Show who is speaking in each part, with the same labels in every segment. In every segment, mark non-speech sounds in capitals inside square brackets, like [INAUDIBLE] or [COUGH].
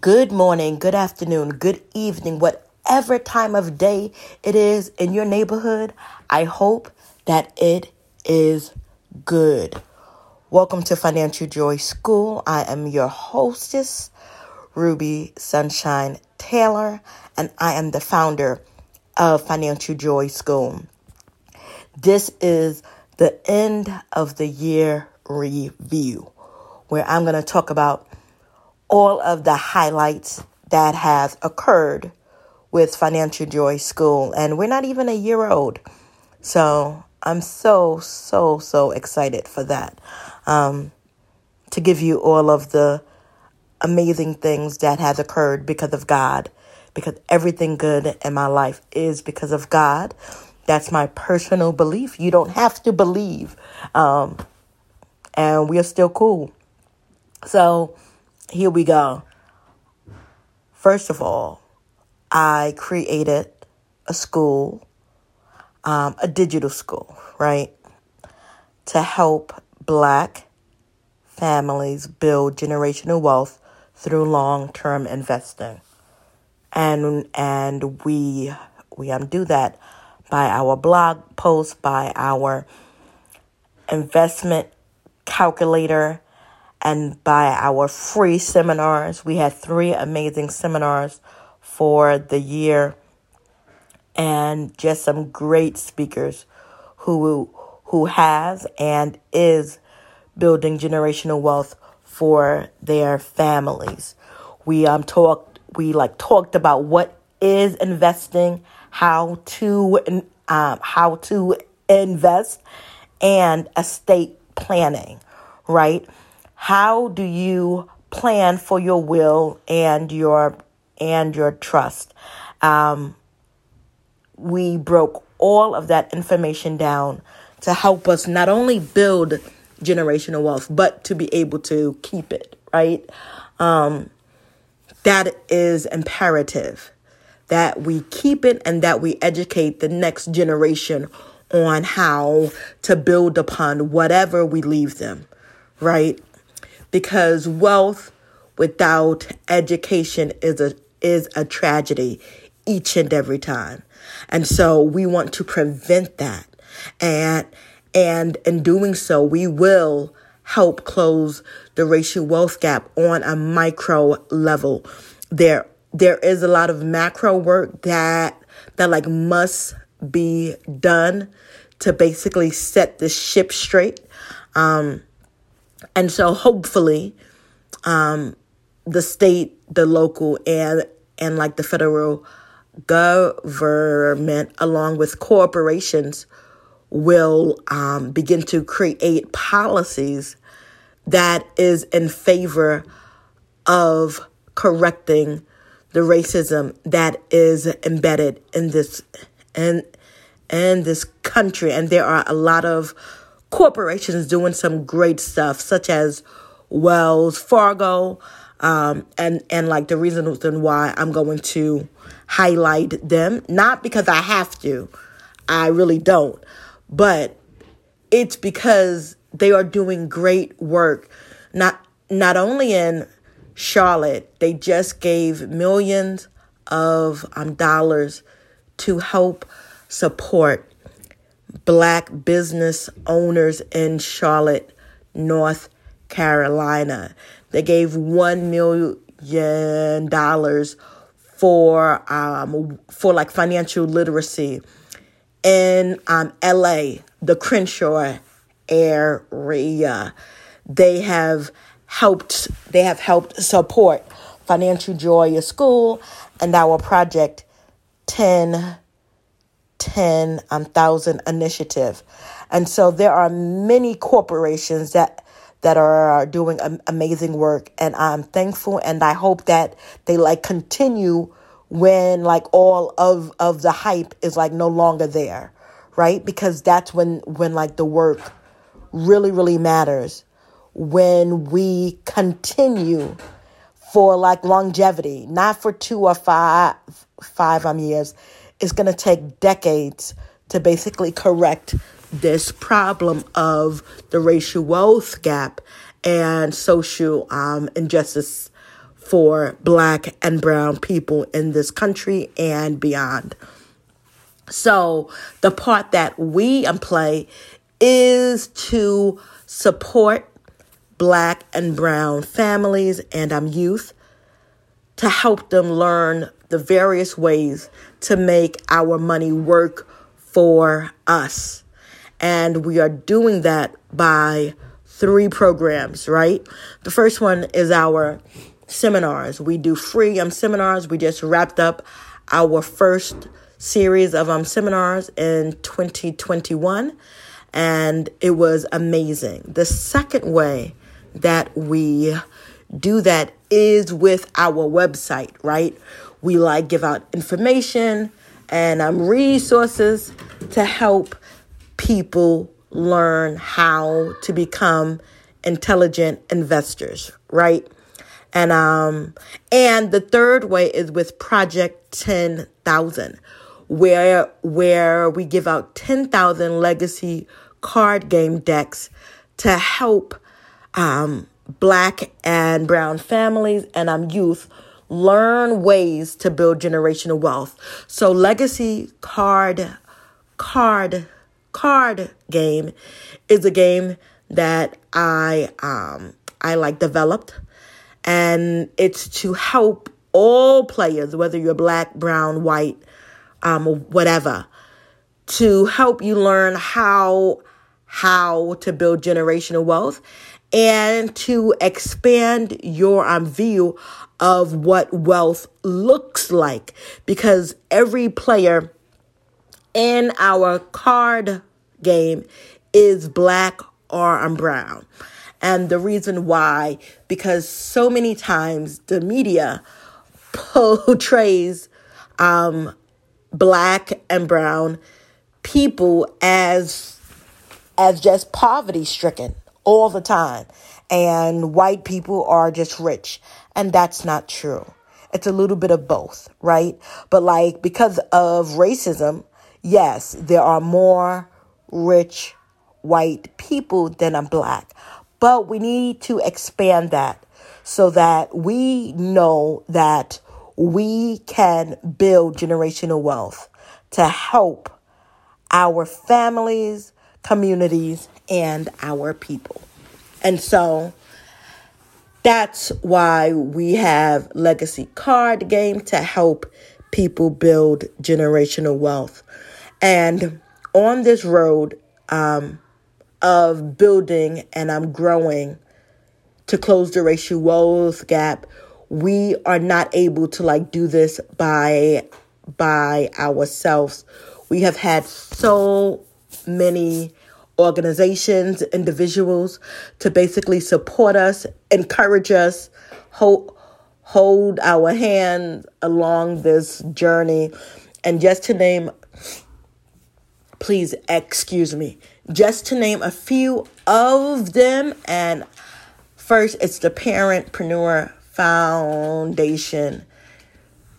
Speaker 1: good morning, good afternoon, good evening, whatever time of day it is in your neighborhood. I hope that it is good. Welcome to Financial Joy School. I am your hostess, Ruby Sunshine Taylor, and I am the founder of Financial Joy School. This is the end of the year review where I'm going to talk about all of the highlights that have occurred with Financial Joy School. And we're not even a year old. So I'm so, so, so excited for that. Um, to give you all of the amazing things that has occurred because of God. Because everything good in my life is because of God. That's my personal belief. You don't have to believe. Um, and we're still cool. So here we go. First of all, I created a school, um, a digital school, right, to help black families build generational wealth through long-term investing. And and we we um, do that by our blog posts, by our investment calculator, and by our free seminars. We had three amazing seminars for the year and just some great speakers who who has and is building generational wealth for their families. We um talked we like talked about what is investing, how to um, how to invest, and estate planning, right? How do you plan for your will and your and your trust? Um, we broke all of that information down to help us not only build generational wealth, but to be able to keep it, right? Um, that is imperative that we keep it and that we educate the next generation on how to build upon whatever we leave them, right? Because wealth without education is a is a tragedy each and every time. And so we want to prevent that. And and in doing so, we will help close the racial wealth gap on a micro level. There there is a lot of macro work that that like must be done to basically set the ship straight. Um, and so hopefully, um, the state, the local, and and like the federal government, along with corporations, will um, begin to create policies that is in favor of correcting the racism that is embedded in this in in this country. And there are a lot of corporations doing some great stuff, such as Wells Fargo, um, and and like the reason why I'm going to highlight them, not because I have to, I really don't, but it's because they are doing great work. Not not only in Charlotte, they just gave millions of um, dollars to help support black business owners in Charlotte, North Carolina. They gave $1 million for um for like financial literacy in um LA, the Crenshaw area. They have helped they have helped support Financial Joy School and our project 10 10 um, thousand initiative. And so there are many corporations that that are doing amazing work and I'm thankful and I hope that they like continue when like all of of the hype is like no longer there, right? Because that's when when like the work really really matters. When we continue for like longevity, not for 2 or 5 5 um years it's going to take decades to basically correct this problem of the racial wealth gap and social um, injustice for black and brown people in this country and beyond. So, the part that we play is to support black and brown families and um, youth to help them learn the various ways to make our money work for us. And we are doing that by three programs, right? The first one is our seminars. We do free um, seminars. We just wrapped up our first series of um, seminars in 2021, and it was amazing. The second way that we do that is with our website, right? We like give out information and um, resources to help people learn how to become intelligent investors, right? And um and the third way is with Project 10,000 where where we give out 10,000 legacy card game decks to help um black and brown families and um youth learn ways to build generational wealth. So legacy card card card game is a game that I um I like developed and it's to help all players whether you're black, brown, white, um whatever to help you learn how how to build generational wealth and to expand your um, view of what wealth looks like because every player in our card game is black or I'm brown. And the reason why, because so many times the media [LAUGHS] portrays um, black and brown people as as just poverty stricken all the time and white people are just rich and that's not true. It's a little bit of both right? But like because of racism yes, there are more rich white people than are black, but we need to expand that so that we know that we can build generational wealth to help our families, communities, and our people. And so that's why we have Legacy Card Game to help people build generational wealth. And on this road um, of building and I'm growing to close the racial wealth gap, we are not able to like do this by by ourselves. We have had so many organizations, individuals to basically support us, encourage us, hold hold our hand along this journey. And just to name please excuse me. Just to name a few of them, and first it's the Parentpreneur Foundation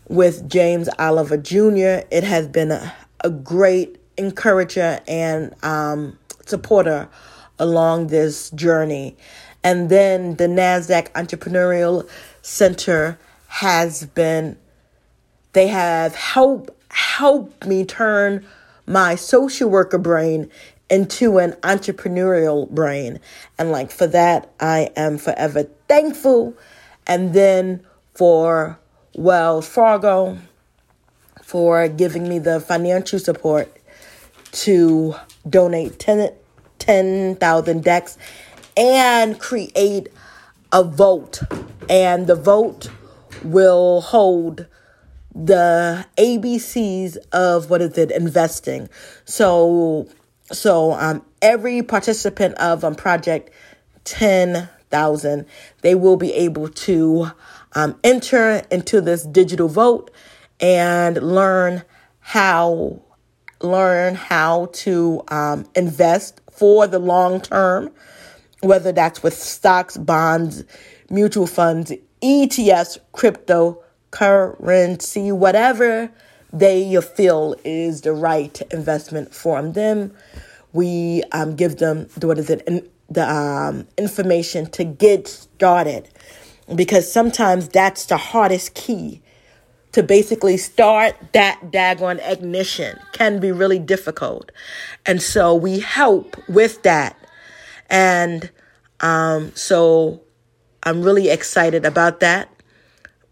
Speaker 1: with James Oliver Jr. It has been a, a great encourager and um, supporter along this journey. And then the NASDAQ Entrepreneurial Center has been, they have helped helped me turn my social worker brain into an entrepreneurial brain. And like for that, I am forever thankful. And then for Wells Fargo for giving me the financial support to donate 10,000 10, decks and create a vote. And the vote will hold the ABCs of what is it investing. So so um every participant of um project 10,000 they will be able to um enter into this digital vote and learn how learn how to um invest for the long term whether that's with stocks, bonds, mutual funds, ETFs, crypto currency, whatever they feel is the right investment for them. We um, give them the, what is it, in, the um, information to get started. because sometimes that's the hardest key to basically start that daggone ignition can be really difficult. And so we help with that. And um, so I'm really excited about that.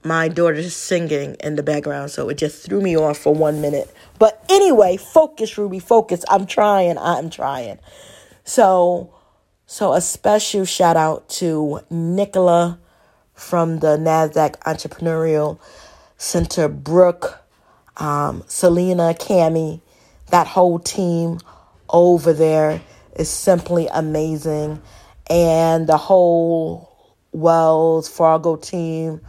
Speaker 1: My daughter's singing in the background, so it just threw me off for one minute. But anyway, focus, Ruby, focus. I'm trying. I'm trying. So, so a special shout out to Nicola from the NASDAQ Entrepreneurial Center, Brooke, um, Selena, Cami, that whole team over there is simply amazing. And the whole Wells Fargo team,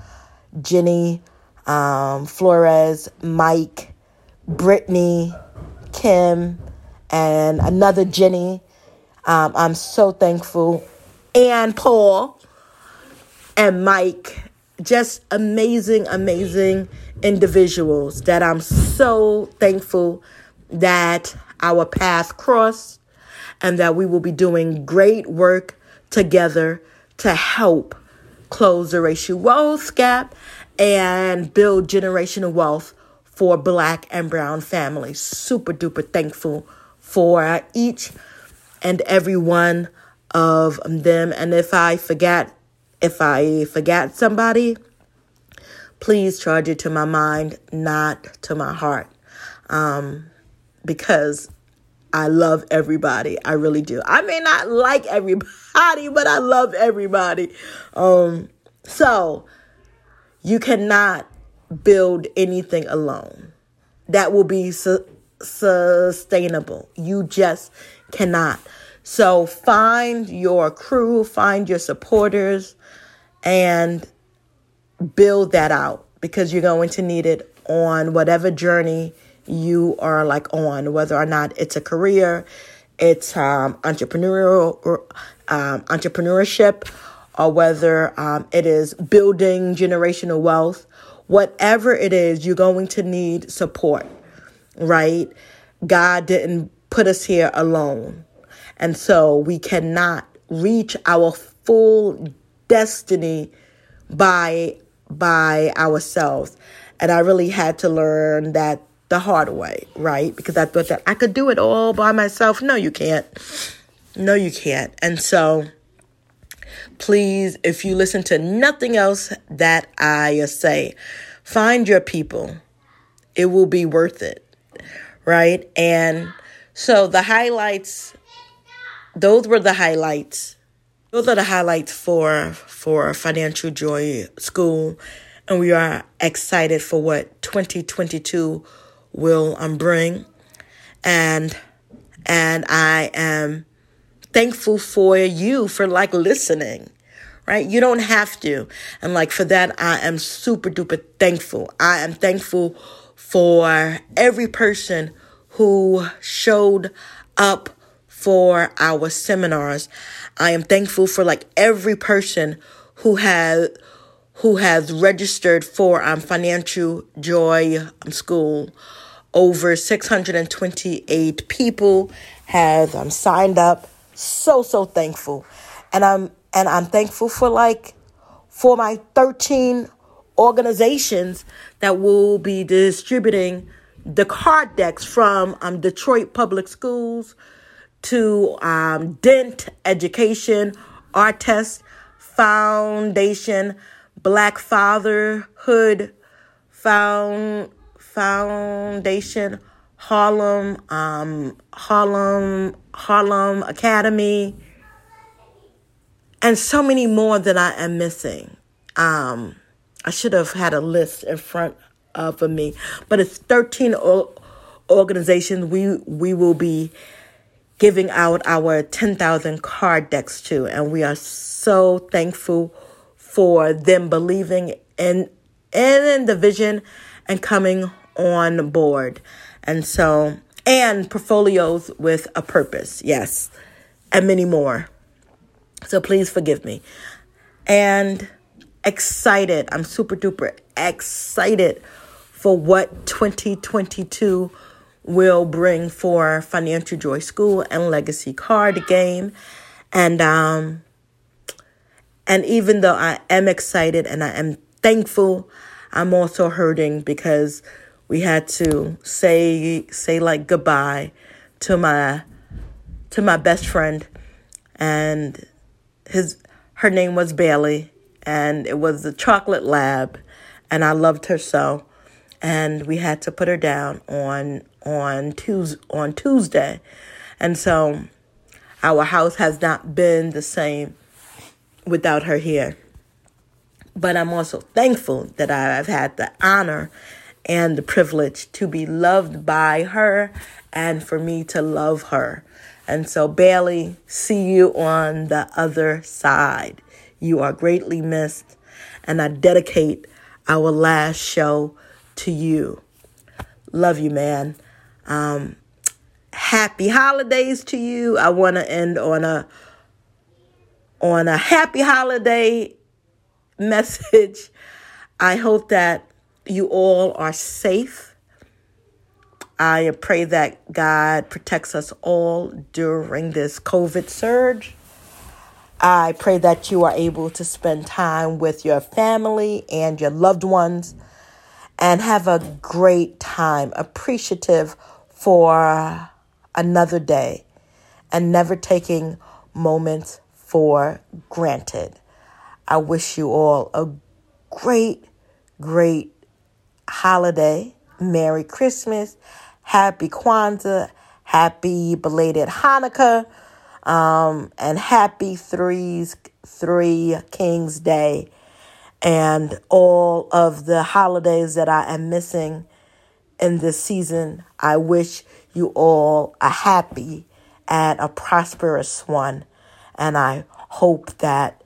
Speaker 1: Jenny, um, Flores, Mike, Brittany, Kim, and another Jenny. Um, I'm so thankful. And Paul and Mike just amazing, amazing individuals that I'm so thankful that our paths crossed and that we will be doing great work together to help close the racial wealth gap and build generational wealth for black and brown families. Super duper thankful for each and every one of them. And if I forget if I forget somebody, please charge it to my mind, not to my heart. Um, because I love everybody. I really do. I may not like everybody, [LAUGHS] but I love everybody. Um, so you cannot build anything alone that will be su- sustainable. You just cannot. So find your crew, find your supporters, and build that out because you're going to need it on whatever journey you are like on, whether or not it's a career, it's um, entrepreneurial or um, entrepreneurship, or whether um, it is building generational wealth. Whatever it is, you're going to need support, right? God didn't put us here alone. And so we cannot reach our full destiny by by ourselves. And I really had to learn that the hard way, right? Because I thought that I could do it all by myself. No, you can't. No, you can't. And so please, if you listen to nothing else that I say, find your people. It will be worth it, right? And so the highlights, those were the highlights those are the highlights for for Financial Joy School, and we are excited for what 2022 will um, bring, and and I am thankful for you for like listening right? You don't have to. And like for that, I am super duper thankful. I am thankful for every person who showed up for our seminars. I am thankful for like every person who has who has registered for um, Financial Joy um, School. Over 628 people have um, signed up. So so thankful, and I'm and I'm thankful for like for my 13 organizations that will be distributing the card decks from um, Detroit Public Schools to um, Dent Education, ARTEST Foundation, Black Fatherhood Found, Foundation, Harlem, um, Harlem, Harlem Academy, and so many more that I am missing. Um, I should have had a list in front of me, but it's 13 organizations we we will be giving out our 10,000 card decks to. And we are so thankful for them believing in, in the vision and coming on board. And so, and portfolios with a purpose. Yes. And many more. So please forgive me. And excited. I'm super duper excited for what 2022 will bring for Financial Joy School and Legacy Card Game. And um And even though I am excited and I am thankful, I'm also hurting because we had to say say like goodbye to my to my best friend and his her name was Bailey and it was the chocolate lab and I loved her so and we had to put her down on on Tuesday on Tuesday and so our house has not been the same without her here but I'm also thankful that I've had the honor and the privilege to be loved by her and for me to love her. And so, Bailey, see you on the other side. You are greatly missed, and I dedicate our last show to you. Love you, man. Um, happy holidays to you. I want to end on a on a happy holiday message. I hope that you all are safe. I pray that God protects us all during this COVID surge. I pray that you are able to spend time with your family and your loved ones and have a great time, appreciative for another day and never taking moments for granted. I wish you all a great, great holiday. Merry Christmas. Happy Kwanzaa. Happy belated Hanukkah. Um, and happy Threes, Three Kings Day. And all of the holidays that I am missing in this season. I wish you all a happy and a prosperous one. And I hope that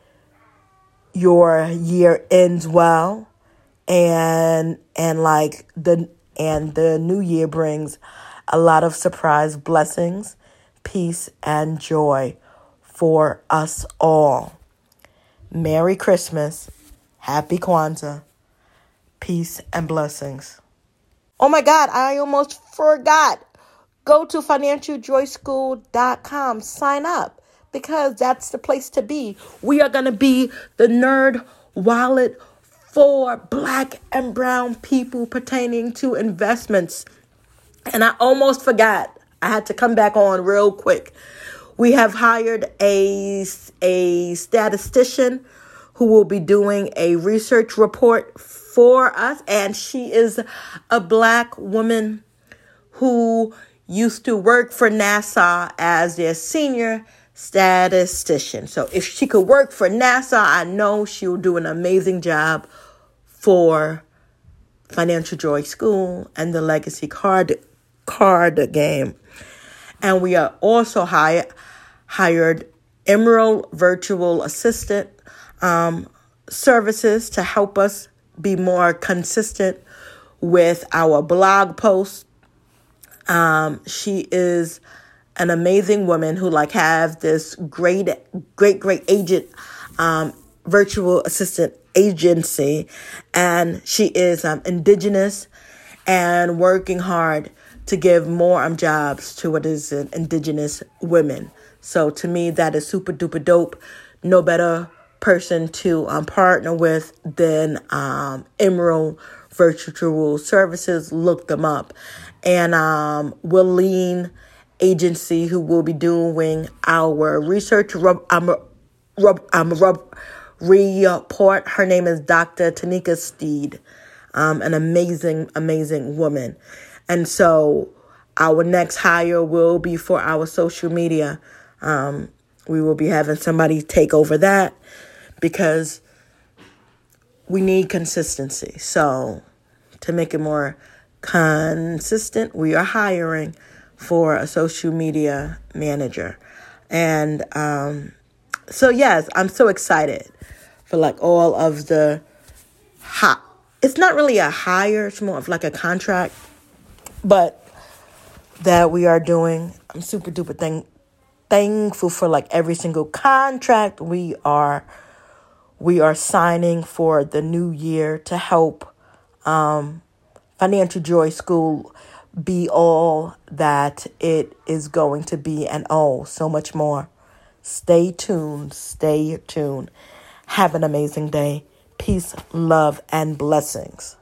Speaker 1: your year ends well and and like the and the new year brings a lot of surprise blessings, peace and joy for us all. Merry Christmas, Happy Kwanzaa, peace and blessings. Oh my God, I almost forgot. Go to financialjoyschool.com, sign up because that's the place to be. We are going to be the nerd wallet for black and brown people pertaining to investments. And I almost forgot. I had to come back on real quick. We have hired a, a statistician who will be doing a research report for us. And she is a black woman who used to work for NASA as their senior statistician. So if she could work for NASA, I know she'll do an amazing job for Financial Joy School and the Legacy Card card game. And we are also hired hired Emerald Virtual Assistant um, services to help us be more consistent with our blog posts. Um, she is an amazing woman who like have this great, great, great agent, um, virtual assistant agency, and she is um, indigenous and working hard to give more um, jobs to what is indigenous women. So to me, that is super duper dope. No better person to um, partner with then um, Emerald Virtual Services. Look them up. And um, Willeen agency who will be doing our research rub, um, rub, um, rub, report. Her name is Dr. Tanika Steed, um, an amazing, amazing woman. And so our next hire will be for our social media. Um, we will be having somebody take over that because we need consistency. So to make it more consistent, we are hiring for a social media manager. And um, so, yes, I'm so excited for like all of the hot. It's not really a hire, it's more of like a contract, but that we are doing. I'm super duper thank, thankful for like every single contract we are we are signing for the new year to help um, Financial Joy School be all that it is going to be and oh, so much more. Stay tuned. Stay tuned. Have an amazing day. Peace, love, and blessings.